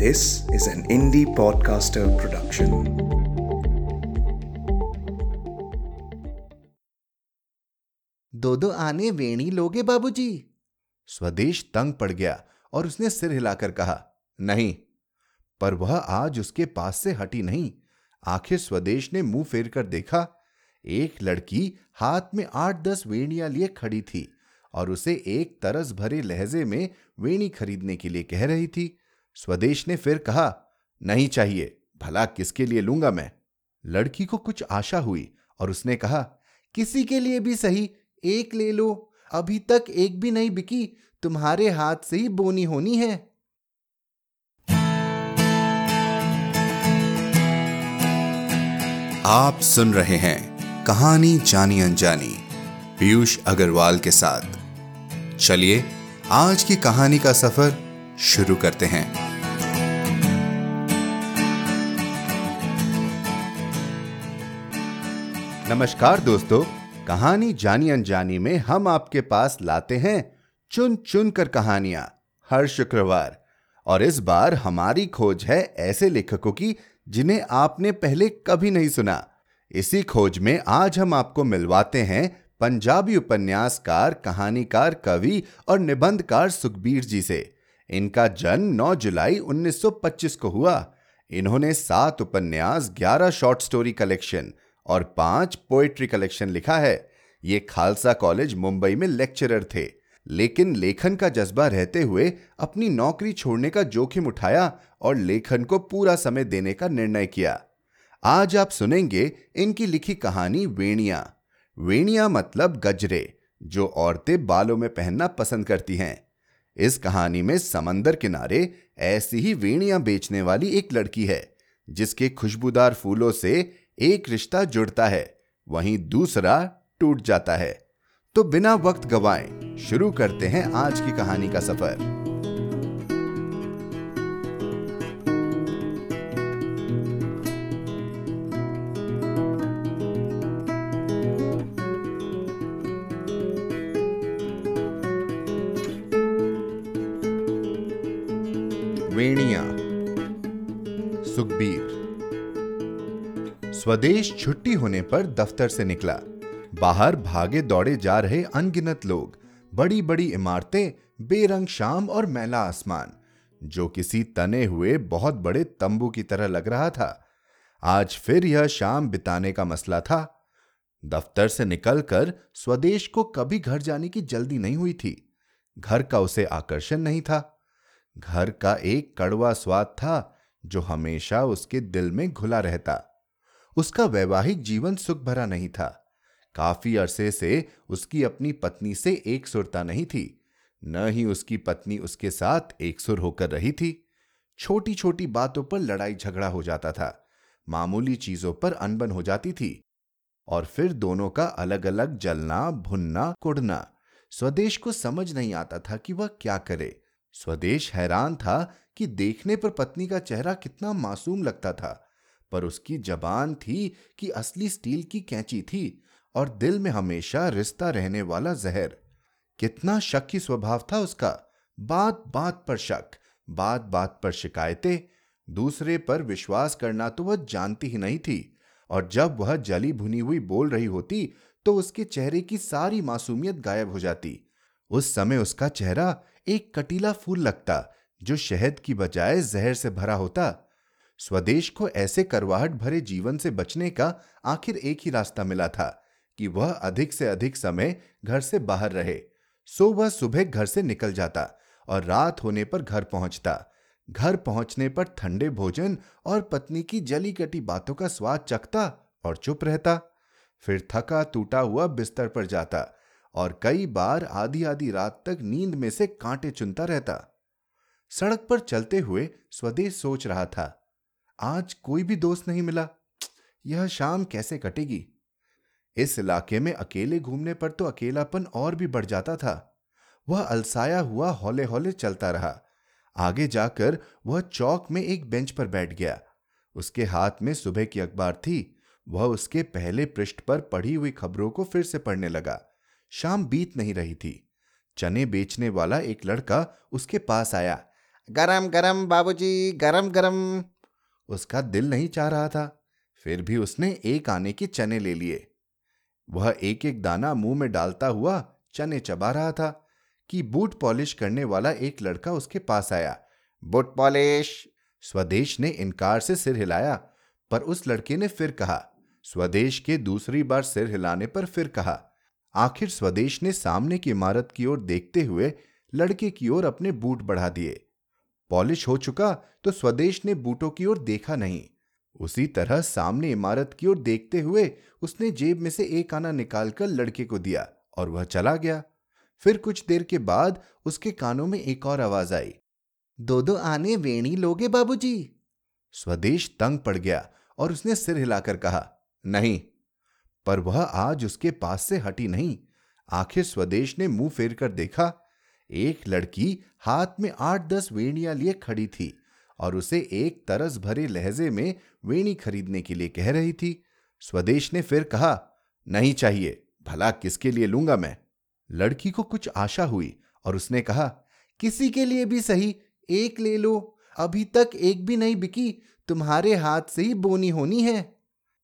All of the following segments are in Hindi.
This is an indie podcaster production. दो दो आने वेणी लोगे बाबूजी? स्वदेश तंग पड़ गया और उसने सिर हिलाकर कहा नहीं पर वह आज उसके पास से हटी नहीं आखिर स्वदेश ने मुँह फेर कर देखा एक लड़की हाथ में आठ दस वेणियाँ लिए खड़ी थी और उसे एक तरस भरे लहजे में वेणी खरीदने के लिए कह रही थी स्वदेश ने फिर कहा, नहीं चाहिए, भला किसके लिए लूँगा मैं? लड़की को कुछ आशा हुई और उसने कहा, किसी के लिए भी सही, एक ले लो, अभी तक एक भी नहीं बिकी, तुम्हारे हाथ से ही बोनी होनी है। आप सुन रहे हैं कहानी जानी अनजानी, पीयूष अग्रवाल के साथ। चलिए, आज की कहानी का सफ़र शुरू करते हैं। नमस्कार दोस्तों, कहानी जानी अनजानी में हम आपके पास लाते हैं चुन चुन कर कहानियाँ, हर शुक्रवार। और इस बार हमारी खोज है ऐसे लेखकों की जिन्हें आपने पहले कभी नहीं सुना। इसी खोज में आज हम आपको मिलवाते हैं पंजाबी उपन्यासकार, कहानीकार, कवि और निबंधकार सुखबीर जी से। इनका जन्म 9 जुलाई 1925 को हुआ। इन्होंने सात उपन्यास 11 शॉर्ट स्टोरी कलेक्शन और पाँच पोएट्री कलेक्शन लिखा है। ये खालसा कॉलेज मुंबई में लेक्चरर थे। लेकिन लेखन का जज्बा रहते हुए अपनी नौकरी छोड़ने का जोखिम उठाया और लेखन को पूरा समय देने का निर्णय किया। आज आप सुनेंगे इनकी लिखी कहानी वेणिया। वेणिया मतलब गजरे, जो औरतें बालों में पहनना पसंद करती हैं। इस कहानी में समंदर किनारे ऐसी ही वेणिया बेचने वाली एक लड़की है, जिसके खुशबूदार फूलों से एक रिश्ता जुड़ता है, वहीं दूसरा टूट जाता है। तो बिना वक्त गवाए, शुरू करते हैं आज की कहानी का सफ़र। स्वदेश छुट्टी होने पर दफ्तर से निकला। बाहर भागे दौड़े जा रहे अनगिनत लोग बड़ी बड़ी इमारतें, बेरंग शाम और मैला आसमान, जो किसी तने हुए बहुत बड़े तंबू की तरह लग रहा था। आज फिर यह शाम बिताने का मसला था। दफ्तर से निकलकर स्वदेश को कभी घर जाने की जल्दी नहीं हुई थी। घर का उसे आकर्षण नहीं था। घर का एक कड़वा स्वाद था, जो हमेशा उसके दिल में घुला रहता। उसका वैवाहिक जीवन सुख भरा नहीं था। काफ़ी अरसे से उसकी अपनी पत्नी से एक सुरता नहीं थी। न ही उसकी पत्नी उसके साथ एक सुर होकर रही थी। छोटी छोटी बातों पर लड़ाई झगड़ा हो जाता था। मामूली चीज़ों पर अनबन हो जाती थी। और फिर दोनों का अलग अलग जलना, भुनना, कुड़ना। स्वदेश को समझ नहीं आता था कि वह क्या करे। स्वदेश हैरान था कि देखने पर पत्नी का चेहरा कितना मासूम लगता था। पर उसकी जबान थी कि असली स्टील की कैंची थी और दिल में हमेशा रिश्ता रहने वाला जहर। कितना शक स्वभाव था उसका। बात बात पर शक बात बात पर शिकायतें, दूसरे पर विश्वास करना तो वह जानती ही नहीं थी और जब वह जली भुनी हुई बोल रही होती तो उसके चेहरे की सारी मासूमियत गायब हो जाती। उस समय उसका चेहरा एक कटीला फूल लगता जो शहद की बजाय जहर से भरा होता। स्वदेश को ऐसे करवाहट भरे जीवन से बचने का आखिर एक ही रास्ता मिला था कि वह अधिक से अधिक समय घर से बाहर रहे। सो वह सुबह घर से निकल जाता और रात होने पर घर पहुँचता। घर पहुँचने पर ठंडे भोजन और पत्नी की जली कटी बातों का स्वाद चखता और चुप रहता। फिर थका टूटा हुआ बिस्तर पर जाता और कई बार आधी आधी रात तक नींद में से कांटे चुनता रहता। सड़क पर चलते हुए स्वदेश सोच रहा था आज कोई भी दोस्त नहीं मिला। यह शाम कैसे कटेगी? इस इलाके में अकेले घूमने पर तो अकेलापन और भी बढ़ जाता था। वह अलसाया हुआ हौले हौले चलता रहा। आगे जाकर वह चौक में एक बेंच पर बैठ गया। उसके हाथ में सुबह की अखबार थी। वह उसके पहले पृष्ठ पर पढ़ी हुई खबरों को फिर से पढ़ने लगा। शाम बीत नहीं रही थी। चने बेचने वाला एक लड़का उसके पास आया। गरम गरम बाबूजी गरम गरम उसका दिल नहीं चाह रहा था। फिर भी उसने एक आने के चने ले लिए। वह एक एक दाना मुँह में डालता हुआ चने चबा रहा था कि बूट पॉलिश करने वाला एक लड़का उसके पास आया। Boot polish! स्वदेश ने इनकार से सिर हिलाया, पर उस लड़के ने फिर कहा। स्वदेश के दूसरी बार सिर हिलाने पर फिर कहा। आखिर स्वदेश ने सामने की इमारत की ओर देखते हुए लड़के की ओर अपने बूट बढ़ा दिए। पॉलिश हो चुका तो स्वदेश ने बूटों की ओर देखा नहीं। उसी तरह सामने इमारत की ओर देखते हुए उसने जेब में से एक आना निकालकर लड़के को दिया और वह चला गया। फिर कुछ देर के बाद उसके कानों में एक और आवाज़ आई। दो दो आने वेणी लोगे बाबूजी? स्वदेश तंग पड़ गया और उसने सिर हिलाकर कहा, नहीं। पर वह आज उसके पास से हटी नहीं। आखिर स्वदेश ने मुँह फेर कर देखा एक लड़की हाथ में आठ दस वेणियाँ लिए खड़ी थी और उसे एक तरस भरे लहजे में वेणी खरीदने के लिए कह रही थी। स्वदेश ने फिर कहा, नहीं चाहिए, भला किसके लिए लूँगा मैं? लड़की को कुछ आशा हुई और उसने कहा, किसी के लिए भी सही, एक ले लो। अभी तक एक भी नहीं बिकी, तुम्हारे हाथ से ही बोनी होनी है।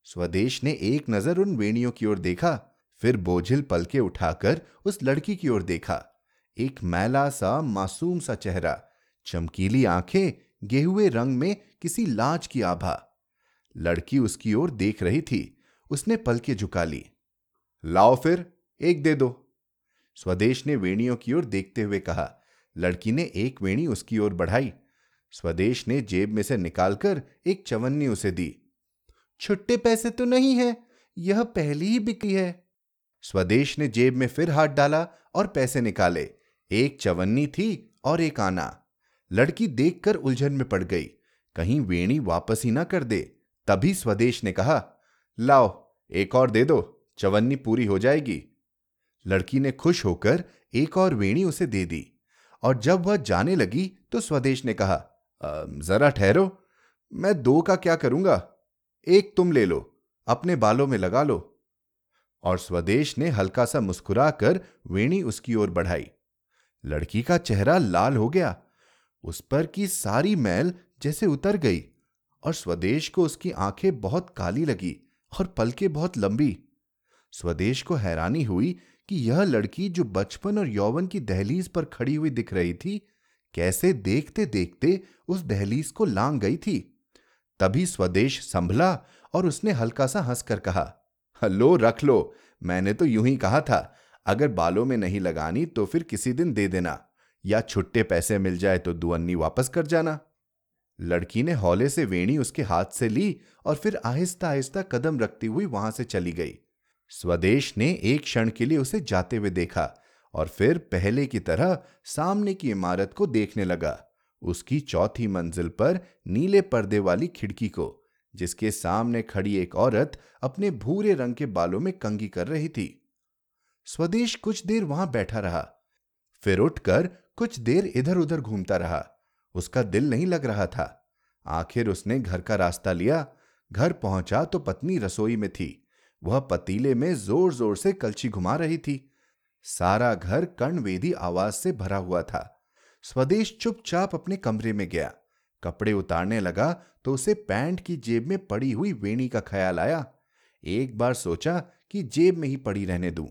स्वदेश ने एक नज़र उन वेणियों की ओर देखा, फिर बोझिल पलके उठाकर उस लड़की की ओर देखा। एक मैला सा मासूम सा चेहरा, चमकीली आँखें, गेहुए रंग में किसी लाज की आभा। लड़की उसकी ओर देख रही थी, उसने पलके झुका ली। लाओ फिर, एक दे दो। स्वदेश ने वेणियों की ओर देखते हुए कहा, लड़की ने एक वेणी उसकी ओर बढ़ाई। स्वदेश ने जेब में से निकालकर एक चवन्नी उसे दी। छुट्टे पैसे तो नहीं है, यह पहली ही बिक्री है। स्वदेश ने जेब में फिर हाथ डाला और पैसे निकाले। एक चवन्नी थी और एक आना। लड़की देखकर उलझन में पड़ गई। कहीं वेणी वापस ही ना कर दे, तभी स्वदेश ने कहा, लाओ, एक और दे दो, चवन्नी पूरी हो जाएगी। लड़की ने खुश होकर एक और वेणी उसे दे दी और जब वह जाने लगी तो स्वदेश ने कहा जरा ठहरो, मैं दो का क्या करूँगा? एक तुम ले लो, अपने बालों में लगा लो। और स्वदेश ने हल्का सा मुस्कुराकर वेणी उसकी ओर बढ़ाई। लड़की का चेहरा लाल हो गया। उस पर की सारी मैल जैसे उतर गई और स्वदेश को उसकी आँखें बहुत काली लगी और पलकें बहुत लंबी। स्वदेश को हैरानी हुई कि यह लड़की जो बचपन और यौवन की दहलीज पर खड़ी हुई दिख रही थी, कैसे देखते देखते उस दहलीज को लांग गई थी। तभी स्वदेश संभला और उसने हल्का सा हंसकर कहा लो रख लो, मैंने तो यूँ ही कहा था अगर बालों में नहीं लगानी तो फिर किसी दिन दे देना। या छुट्टे पैसे मिल जाए तो दुअन्नी वापस कर जाना। लड़की ने हौले से वेणी उसके हाथ से ली और फिर आहिस्ता आहिस्ता कदम रखती हुई वहाँ से चली गई। स्वदेश ने एक क्षण के लिए उसे जाते हुए देखा और फिर पहले की तरह सामने की इमारत को देखने लगा। उसकी चौथी मंजिल पर नीले पर्दे वाली खिड़की को, जिसके सामने खड़ी एक औरत अपने भूरे रंग के बालों में कंगी कर रही थी। स्वदेश कुछ देर वहाँ बैठा रहा। फिर उठकर कुछ देर इधर उधर घूमता रहा। उसका दिल नहीं लग रहा था। आखिर उसने घर का रास्ता लिया। घर पहुँचा तो पत्नी रसोई में थी। वह पतीले में ज़ोर ज़ोर से कलछी घुमा रही थी। सारा घर कर्णवेदी आवाज़ से भरा हुआ था। स्वदेश चुपचाप अपने कमरे में गया। कपड़े उतारने लगा तो उसे पैंट की जेब में पड़ी हुई वेणी का ख्याल आया। एक बार सोचा कि जेब में ही पड़ी रहने दूँ।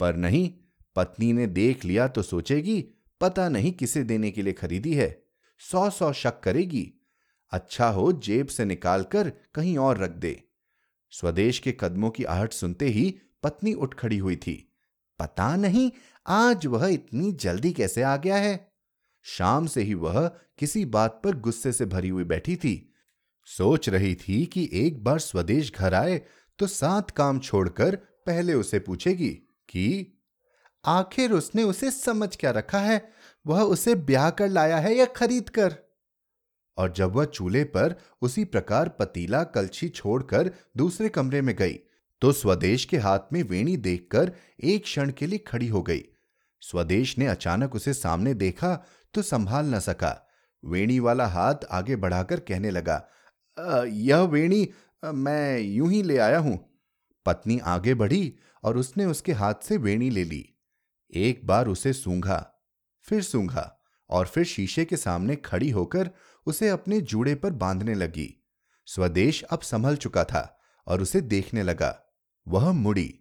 पर नहीं, पत्नी ने देख लिया तो सोचेगी, पता नहीं किसे देने के लिए खरीदी है। सौ सौ शक करेगी। अच्छा हो जेब से निकालकर कहीं और रख दे। स्वदेश के कदमों की आहट सुनते ही पत्नी उठ खड़ी हुई थी। पता नहीं आज वह इतनी जल्दी कैसे आ गया है। शाम से ही वह किसी बात पर गुस्से से भरी हुई बैठी थी। सोच रही थी कि एक बार स्वदेश घर आए तो सात काम छोड़कर पहले उसे पूछेगी। कि आखिर उसने उसे समझ क्या रखा है? वह उसे ब्याह कर लाया है या खरीद कर? और जब वह चूल्हे पर उसी प्रकार पतीला कलछी छोड़कर दूसरे कमरे में गई तो स्वदेश के हाथ में वेणी देखकर एक क्षण के लिए खड़ी हो गई। स्वदेश ने अचानक उसे सामने देखा तो संभाल न सका। वेणी वाला हाथ आगे बढ़ाकर कहने लगा यह वेणी मैं यूँ ही ले आया हूँ। पत्नी आगे बढ़ी और उसने उसके हाथ से वेणी ले ली। एक बार उसे सूंघा, फिर सूंघा और फिर शीशे के सामने खड़ी होकर उसे अपने जूड़े पर बांधने लगी। स्वदेश अब संभल चुका था और उसे देखने लगा। वह मुड़ी।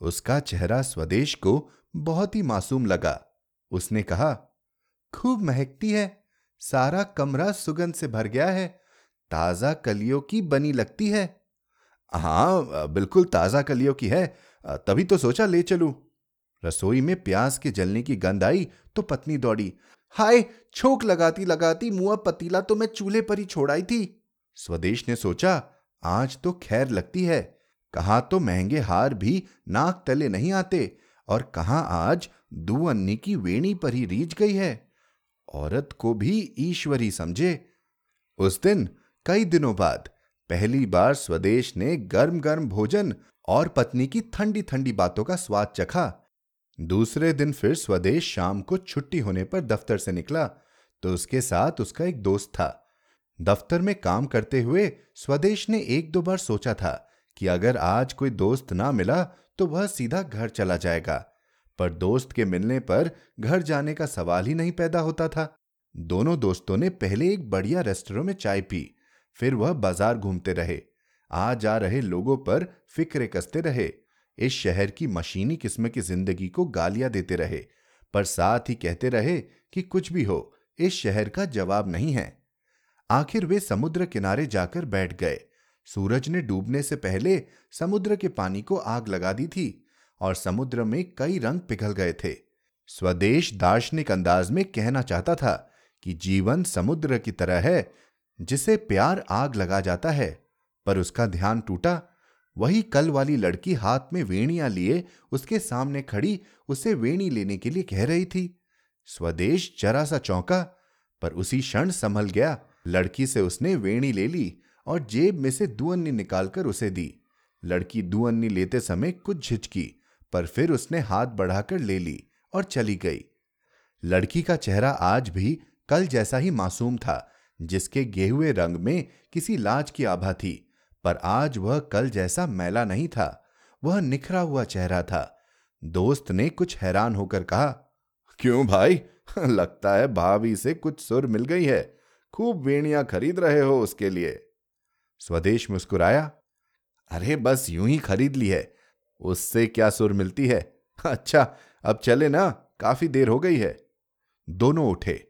उसका चेहरा स्वदेश को बहुत ही मासूम लगा। उसने कहा, खूब महकती है। सारा कमरा सुगंध से भर गया है। ताज़ा कलियों की बनी लगती है। हाँ बिल्कुल ताज़ा कलियों की है। तभी तो सोचा ले चलूँ। रसोई में प्याज के जलने की गंध आई तो पत्नी दौड़ी। हाय, छोक लगाती लगाती मुआ पतीला तो मैं चूल्हे पर ही छोड़ाई थी। स्वदेश ने सोचा, आज तो खैर लगती है। कहा तो महँगे हार भी नाक तले नहीं आते और कहा आज दू अन्नी की वेणी पर ही रीझ गई है। औरत को भी ईश्वरी समझे। उस दिन, कई दिनों बाद, पहली बार स्वदेश ने गर्म गर्म भोजन और पत्नी की ठंडी ठंडी बातों का स्वाद चखा। दूसरे दिन फिर स्वदेश शाम को छुट्टी होने पर दफ्तर से निकला तो उसके साथ उसका एक दोस्त था। दफ्तर में काम करते हुए स्वदेश ने एक दो बार सोचा था कि अगर आज कोई दोस्त ना मिला तो वह सीधा घर चला जाएगा। पर दोस्त के मिलने पर घर जाने का सवाल ही नहीं पैदा होता था। दोनों दोस्तों ने पहले एक बढ़िया रेस्टोरेंट में चाय पी, फिर वह बाज़ार घूमते रहे। आ जा रहे लोगों पर फिक्रे कसते रहे। इस शहर की मशीनी किस्म की ज़िंदगी को गालियाँ देते रहे, पर साथ ही कहते रहे कि कुछ भी हो, इस शहर का जवाब नहीं है। आखिर वे समुद्र किनारे जाकर बैठ गए। सूरज ने डूबने से पहले समुद्र के पानी को आग लगा दी थी और समुद्र में कई रंग पिघल गए थे। स्वदेश दार्शनिक अंदाज में कहना चाहता था कि जीवन समुद्र की तरह है, जिसे प्यार आग लगा जाता है। पर उसका ध्यान टूटा। वही कल वाली लड़की हाथ में वेणियाँ लिए उसके सामने खड़ी उसे वेणी लेने के लिए कह रही थी। स्वदेश जरा सा चौंका, पर उसी क्षण संभल गया। लड़की से उसने वेणी ले ली और जेब में से दुअन्नी निकालकर उसे दी। लड़की दुअन्नी लेते समय कुछ झिझकी, पर फिर उसने हाथ बढ़ाकर ले ली और चली गई। लड़की का चेहरा आज भी कल जैसा ही मासूम था, जिसके गेहुए रंग में किसी लाज की आभा थी। पर आज वह कल जैसा मैला नहीं था, वह निखरा हुआ चेहरा था। दोस्त ने कुछ हैरान होकर कहा, क्यों भाई? लगता है भाभी से कुछ सुर मिल गई है। खूब वेणियाँ खरीद रहे हो उसके लिए। स्वदेश मुस्कुराया, अरे बस यूँ ही खरीद ली है। उससे क्या सुर मिलती है? अच्छा अब चले ना, काफ़ी देर हो गई है। दोनों उठे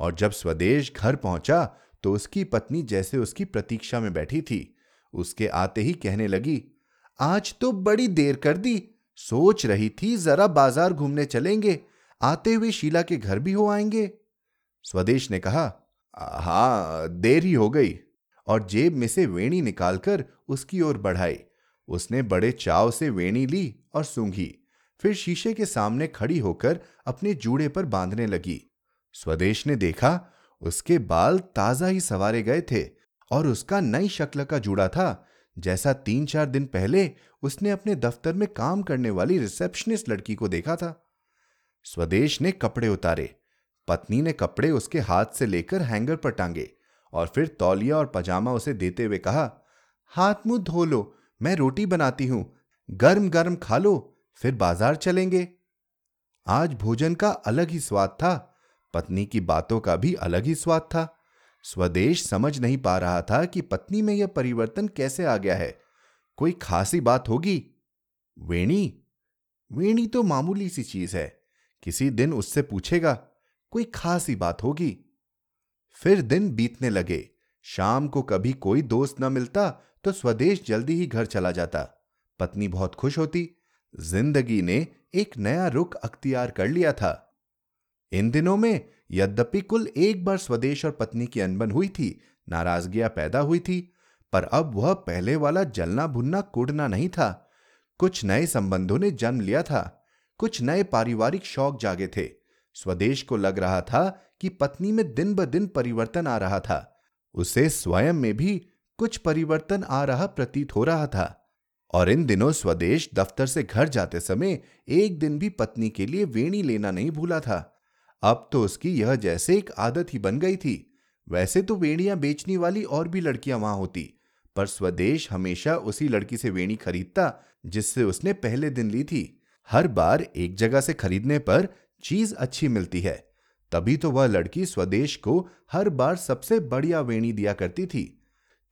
और जब स्वदेश घर पहुँचा तो उसकी पत्नी जैसे उसकी प्रतीक्षा में बैठी थी। उसके आते ही कहने लगी, आज तो बड़ी देर कर दी। सोच रही थी जरा बाज़ार घूमने चलेंगे। आते हुए शीला के घर भी हो आएँगे। स्वदेश ने कहा, हाँ, देर ही हो गई। और जेब में से वेणी निकालकर उसकी ओर बढ़ाई। उसने बड़े चाव से वेणी ली और सूंघी। फिर शीशे के सामने खड़ी होकर अपने जूड़े पर बांधने लगी। स्वदेश ने देखा, उसके बाल ताज़ा ही सवारे गए थे। और उसका नई शक्ल का जूड़ा था। जैसा तीन चार दिन पहले उसने अपने दफ्तर में काम करने वाली रिसेप्शनिस्ट लड़की को देखा था। स्वदेश ने कपड़े उतारे। पत्नी ने कपड़े उसके हाथ से लेकर हैंगर पर टांगे और फिर तौलिया और पजामा उसे देते हुए कहा, हाथ मुँह धो लो, मैं रोटी बनाती हूँ। गर्म गर्म खा लो, फिर बाज़ार चलेंगे। आज भोजन का अलग ही स्वाद था। पत्नी की बातों का भी अलग ही स्वाद था। स्वदेश समझ नहीं पा रहा था कि पत्नी में यह परिवर्तन कैसे आ गया है। कोई खासी बात होगी? वेणी? वेणी तो मामूली सी चीज़ है। किसी दिन उससे पूछेगा, कोई खासी बात होगी। फिर दिन बीतने लगे। शाम को कभी कोई दोस्त न मिलता तो स्वदेश जल्दी ही घर चला जाता। पत्नी बहुत खुश होती। ज़िंदगी ने एक नया रुख अख्तियार कर लिया था। इन दिनों में यद्यपि कुल एक बार स्वदेश और पत्नी की अनबन हुई थी, नाराजगियाँ पैदा हुई थी, पर अब वह पहले वाला जलना भुनना कुड़ना नहीं था। कुछ नए संबंधों ने जन्म लिया था, कुछ नए पारिवारिक शौक जागे थे। स्वदेश को लग रहा था कि पत्नी में दिन ब दिन परिवर्तन आ रहा था, उसे स्वयं में भी कुछ परिवर्तन आ रहा प्रतीत हो रहा था। और इन दिनों स्वदेश दफ्तर से घर जाते समय एक दिन भी पत्नी के लिए वेणी लेना नहीं भूला था। अब तो उसकी यह जैसे एक आदत ही बन गई थी। वैसे तो वेणियाँ बेचने वाली और भी लड़कियाँ वहाँ होती, पर स्वदेश हमेशा उसी लड़की से वेणी खरीदता, जिससे उसने पहले दिन ली थी। हर बार एक जगह से खरीदने पर चीज़ अच्छी मिलती है। तभी तो वह लड़की स्वदेश को हर बार सबसे बढ़िया वेणी दिया करती थी।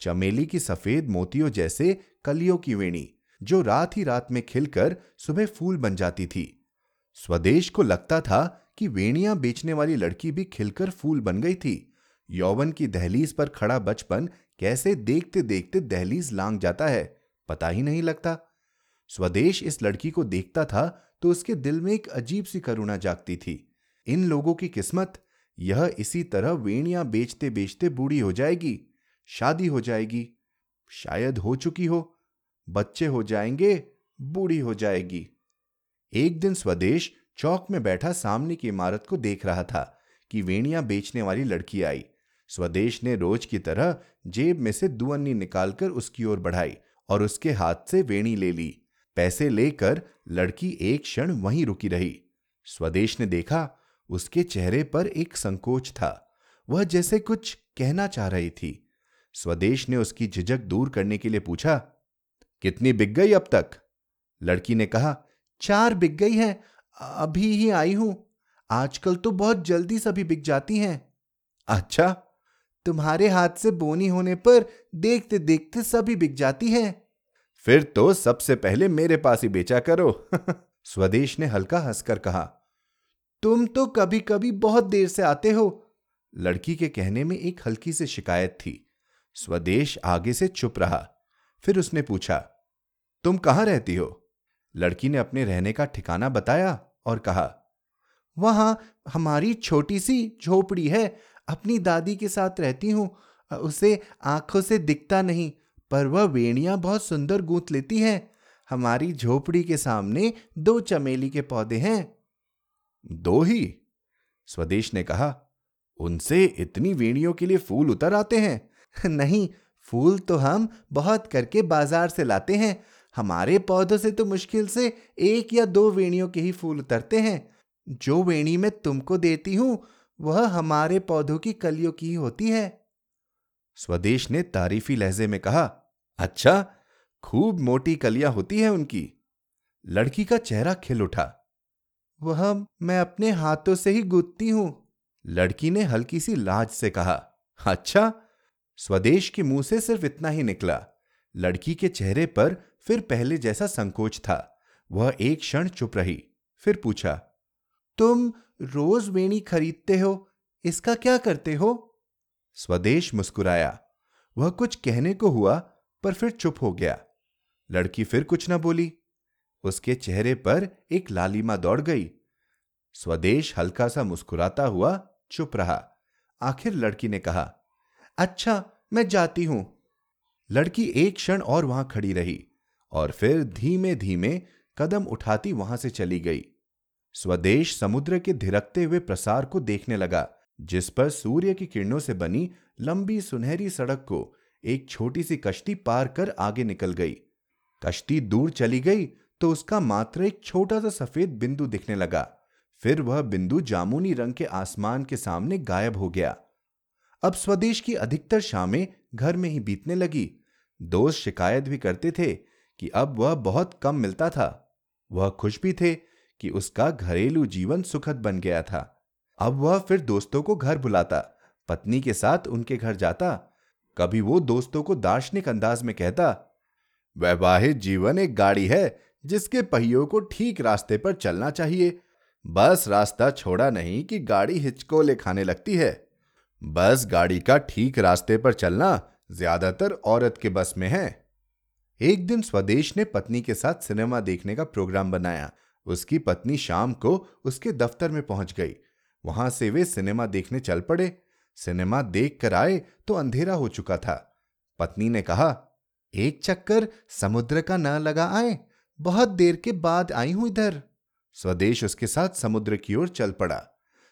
चमेली की सफ़ेद मोतियों जैसे कलियों की वेणी, जो रात ही रात में खिलकर सुबह फूल बन जाती थी। स्वदेश को लगता था कि वेणियाँ बेचने वाली लड़की भी खिलकर फूल बन गई थी। यौवन की दहलीज पर खड़ा बचपन कैसे देखते देखते दहलीज लांग जाता है, पता ही नहीं लगता। स्वदेश इस लड़की को देखता था तो उसके दिल में एक अजीब सी करुणा जागती थी। इन लोगों की किस्मत, यह इसी तरह वेणियाँ बेचते बेचते बूढ़ी हो जाएगी, शादी हो जाएगी, शायद हो चुकी हो, बच्चे हो जाएँगे, बूढ़ी हो जाएगी। एक दिन स्वदेश चौक में बैठा सामने की इमारत को देख रहा था कि वेणियाँ बेचने वाली लड़की आई। स्वदेश ने रोज की तरह जेब में से दुअन्नी निकालकर उसकी ओर बढ़ाई और उसके हाथ से वेणी ले ली। पैसे लेकर लड़की एक क्षण वहीं रुकी रही। स्वदेश ने देखा उसके चेहरे पर एक संकोच था। वह जैसे कुछ कहना चाह रही थी। स्वदेश ने उसकी झिझक दूर करने के लिए पूछा, कितनी बिक गई अब तक? लड़की ने कहा, चार बिक गई है। अभी ही आई हूँ। आजकल तो बहुत जल्दी सभी बिक जाती हैं। अच्छा तुम्हारे हाथ से बोनी होने पर देखते देखते सभी बिक जाती है। फिर तो सबसे पहले मेरे पास ही बेचा करो। स्वदेश ने हल्का हंसकर कहा, तुम तो कभी कभी बहुत देर से आते हो। लड़की के कहने में एक हल्की सी शिकायत थी। स्वदेश आगे से चुप रहा, फिर उसने पूछा, तुम कहाँ रहती हो? लड़की ने अपने रहने का ठिकाना बताया और कहा, वहाँ हमारी छोटी सी झोपड़ी है, अपनी दादी के साथ रहती हूँ। उसे आँखों से दिखता नहीं, पर वह वेणियाँ बहुत सुंदर गूंथ लेती है। हमारी झोपड़ी के सामने दो चमेली के पौधे हैं। दो ही? स्वदेश ने कहा, उनसे इतनी वेणियों के लिए फूल उतर आते हैं। नहीं, फूल तो हम बहुत करके बाज़ार से लाते हैं। हमारे पौधों से तो मुश्किल से एक या दो वेणियों के ही फूल उतरते हैं। जो वेणी मैं तुमको देती हूँ, वह हमारे पौधों की कलियों की होती है। स्वदेश ने तारीफी लहजे में कहा अच्छा खूब मोटी कलियाँ होती है उनकी। लड़की का चेहरा खिल उठा। वह मैं अपने हाथों से ही गूंथती हूँ। लड़की ने हल्की सी लाज से कहा अच्छा। स्वदेश के मुँह से सिर्फ़ इतना ही निकला। लड़की के चेहरे पर फिर पहले जैसा संकोच था। वह एक क्षण चुप रही, फिर पूछा, तुम रोज वेणी खरीदते हो? इसका क्या करते हो? स्वदेश मुस्कुराया। वह कुछ कहने को हुआ, पर फिर चुप हो गया। लड़की फिर कुछ न बोली। उसके चेहरे पर एक लालिमा दौड़ गई। स्वदेश हल्का सा मुस्कुराता हुआ चुप रहा। आखिर लड़की ने कहा अच्छा मैं जाती हूँ। लड़की एक क्षण और वहाँ खड़ी रही। और फिर धीमे धीमे कदम उठाती वहाँ से चली गई। स्वदेश समुद्र के धिरकते हुए प्रसार को देखने लगा, जिस पर सूर्य की किरणों से बनी लंबी सुनहरी सड़क को एक छोटी सी कश्ती पार कर आगे निकल गई। कश्ती दूर चली गई तो उसका मात्र एक छोटा सा सफ़ेद बिंदु दिखने लगा। फिर वह बिंदु जामुनी रंग के आसमान के सामने गायब हो गया। अब स्वदेश की अधिकतर शामें घर में ही बीतने लगी। दोस्त शिकायत भी करते थे कि अब वह बहुत कम मिलता था। वह खुश भी थे कि उसका घरेलू जीवन सुखद बन गया था। अब वह फिर दोस्तों को घर बुलाता, पत्नी के साथ उनके घर जाता, कभी वो दोस्तों को दार्शनिक अंदाज में कहता, वैवाहिक जीवन एक गाड़ी है जिसके पहियों को ठीक रास्ते पर चलना चाहिए। बस रास्ता छोड़ा नहीं कि गाड़ी हिचकोले खाने लगती है। बस गाड़ी का ठीक रास्ते पर चलना ज़्यादातर औरत के बस में है। एक दिन स्वदेश ने पत्नी के साथ सिनेमा देखने का प्रोग्राम बनाया। उसकी पत्नी शाम को उसके दफ्तर में पहुँच गई। वहाँ से वे सिनेमा देखने चल पड़े। सिनेमा देख कर आए तो अंधेरा हो चुका था। पत्नी ने कहा, एक चक्कर समुद्र का न लगा आए, बहुत देर के बाद आई हूँ इधर। स्वदेश उसके साथ समुद्र की ओर चल पड़ा।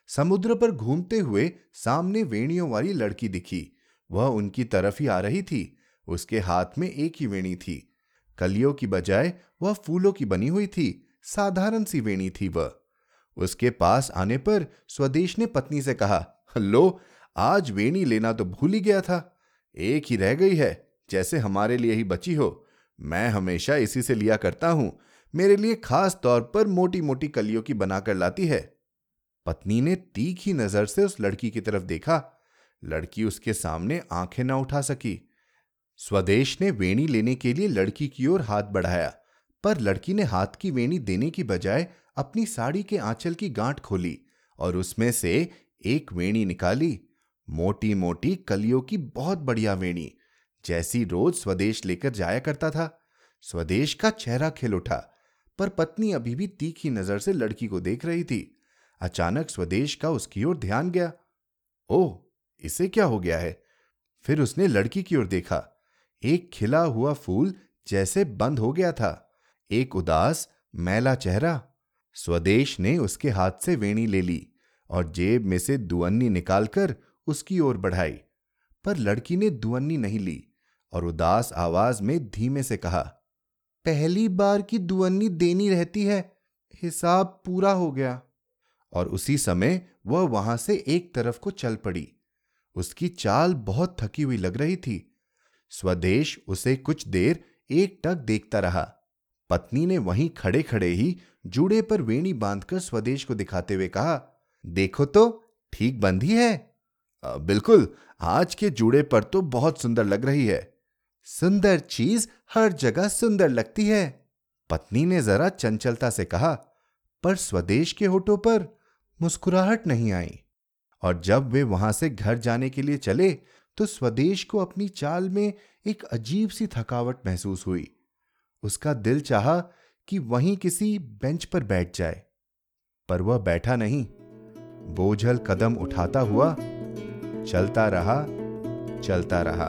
समुद्र पर घूमते हुए सामने वेणियों वाली लड़की दिखी। वह उनकी तरफ़ ही आ रही थी। उसके हाथ में एक ही वेणी थी। कलियों की बजाय वह फूलों की बनी हुई थी। साधारण सी वेणी थी वह। उसके पास आने पर स्वदेश ने पत्नी से कहा, लो, आज वेणी लेना तो भूल ही गया था। एक ही रह गई है, जैसे हमारे लिए ही बची हो। मैं हमेशा इसी से लिया करता हूँ। मेरे लिए खास तौर पर मोटी मोटी कलियों की बनाकर लाती है। पत्नी ने तीखी नज़र से उस लड़की की तरफ़ देखा। लड़की उसके सामने आँखें ना उठा सकी। स्वदेश ने वेणी लेने के लिए लड़की की ओर हाथ बढ़ाया, पर लड़की ने हाथ की वेणी देने की बजाय अपनी साड़ी के आंचल की गांठ खोली और उसमें से एक वेणी निकाली। मोटी मोटी कलियों की बहुत बढ़िया वेणी, जैसी रोज स्वदेश लेकर जाया करता था। स्वदेश का चेहरा खिल उठा, पर पत्नी अभी भी तीखी नज़र से लड़की को देख रही थी। अचानक स्वदेश का उसकी ओर ध्यान गया। ओह, इसे क्या हो गया है? फिर उसने लड़की की ओर देखा। एक खिला हुआ फूल जैसे बंद हो गया था। एक उदास, मैला चेहरा। स्वदेश ने उसके हाथ से वेणी ले ली और जेब में से दुअन्नी निकालकर उसकी ओर बढ़ाई। पर लड़की ने दुअन्नी नहीं ली और उदास आवाज़ में धीमे से कहा, पहली बार की दुअन्नी देनी रहती है, हिसाब पूरा हो गया। और उसी समय वह वहाँ से एक तरफ़ को चल पड़ी। उसकी चाल बहुत थकी हुई लग रही थी स्वदेश उसे कुछ देर एक टक देखता रहा। पत्नी ने वहीं खड़े खड़े ही जूड़े पर वेणी बांधकर स्वदेश को दिखाते हुए कहा, देखो तो ठीक बंधी है? बिल्कुल, आज के जूड़े पर तो बहुत सुंदर लग रही है। सुंदर चीज़ हर जगह सुंदर लगती है। पत्नी ने जरा चंचलता से कहा, पर स्वदेश के होठों पर मुस्कुराहट नहीं आई। और जब वे वहाँ से घर जाने के लिए चले तो स्वदेश को अपनी चाल में एक अजीब सी थकावट महसूस हुई। उसका दिल चाहा कि वहीं किसी बेंच पर बैठ जाए। पर वह बैठा नहीं। बोझल कदम उठाता हुआ चलता रहा चलता रहा।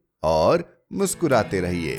और मुस्कुराते रहिए।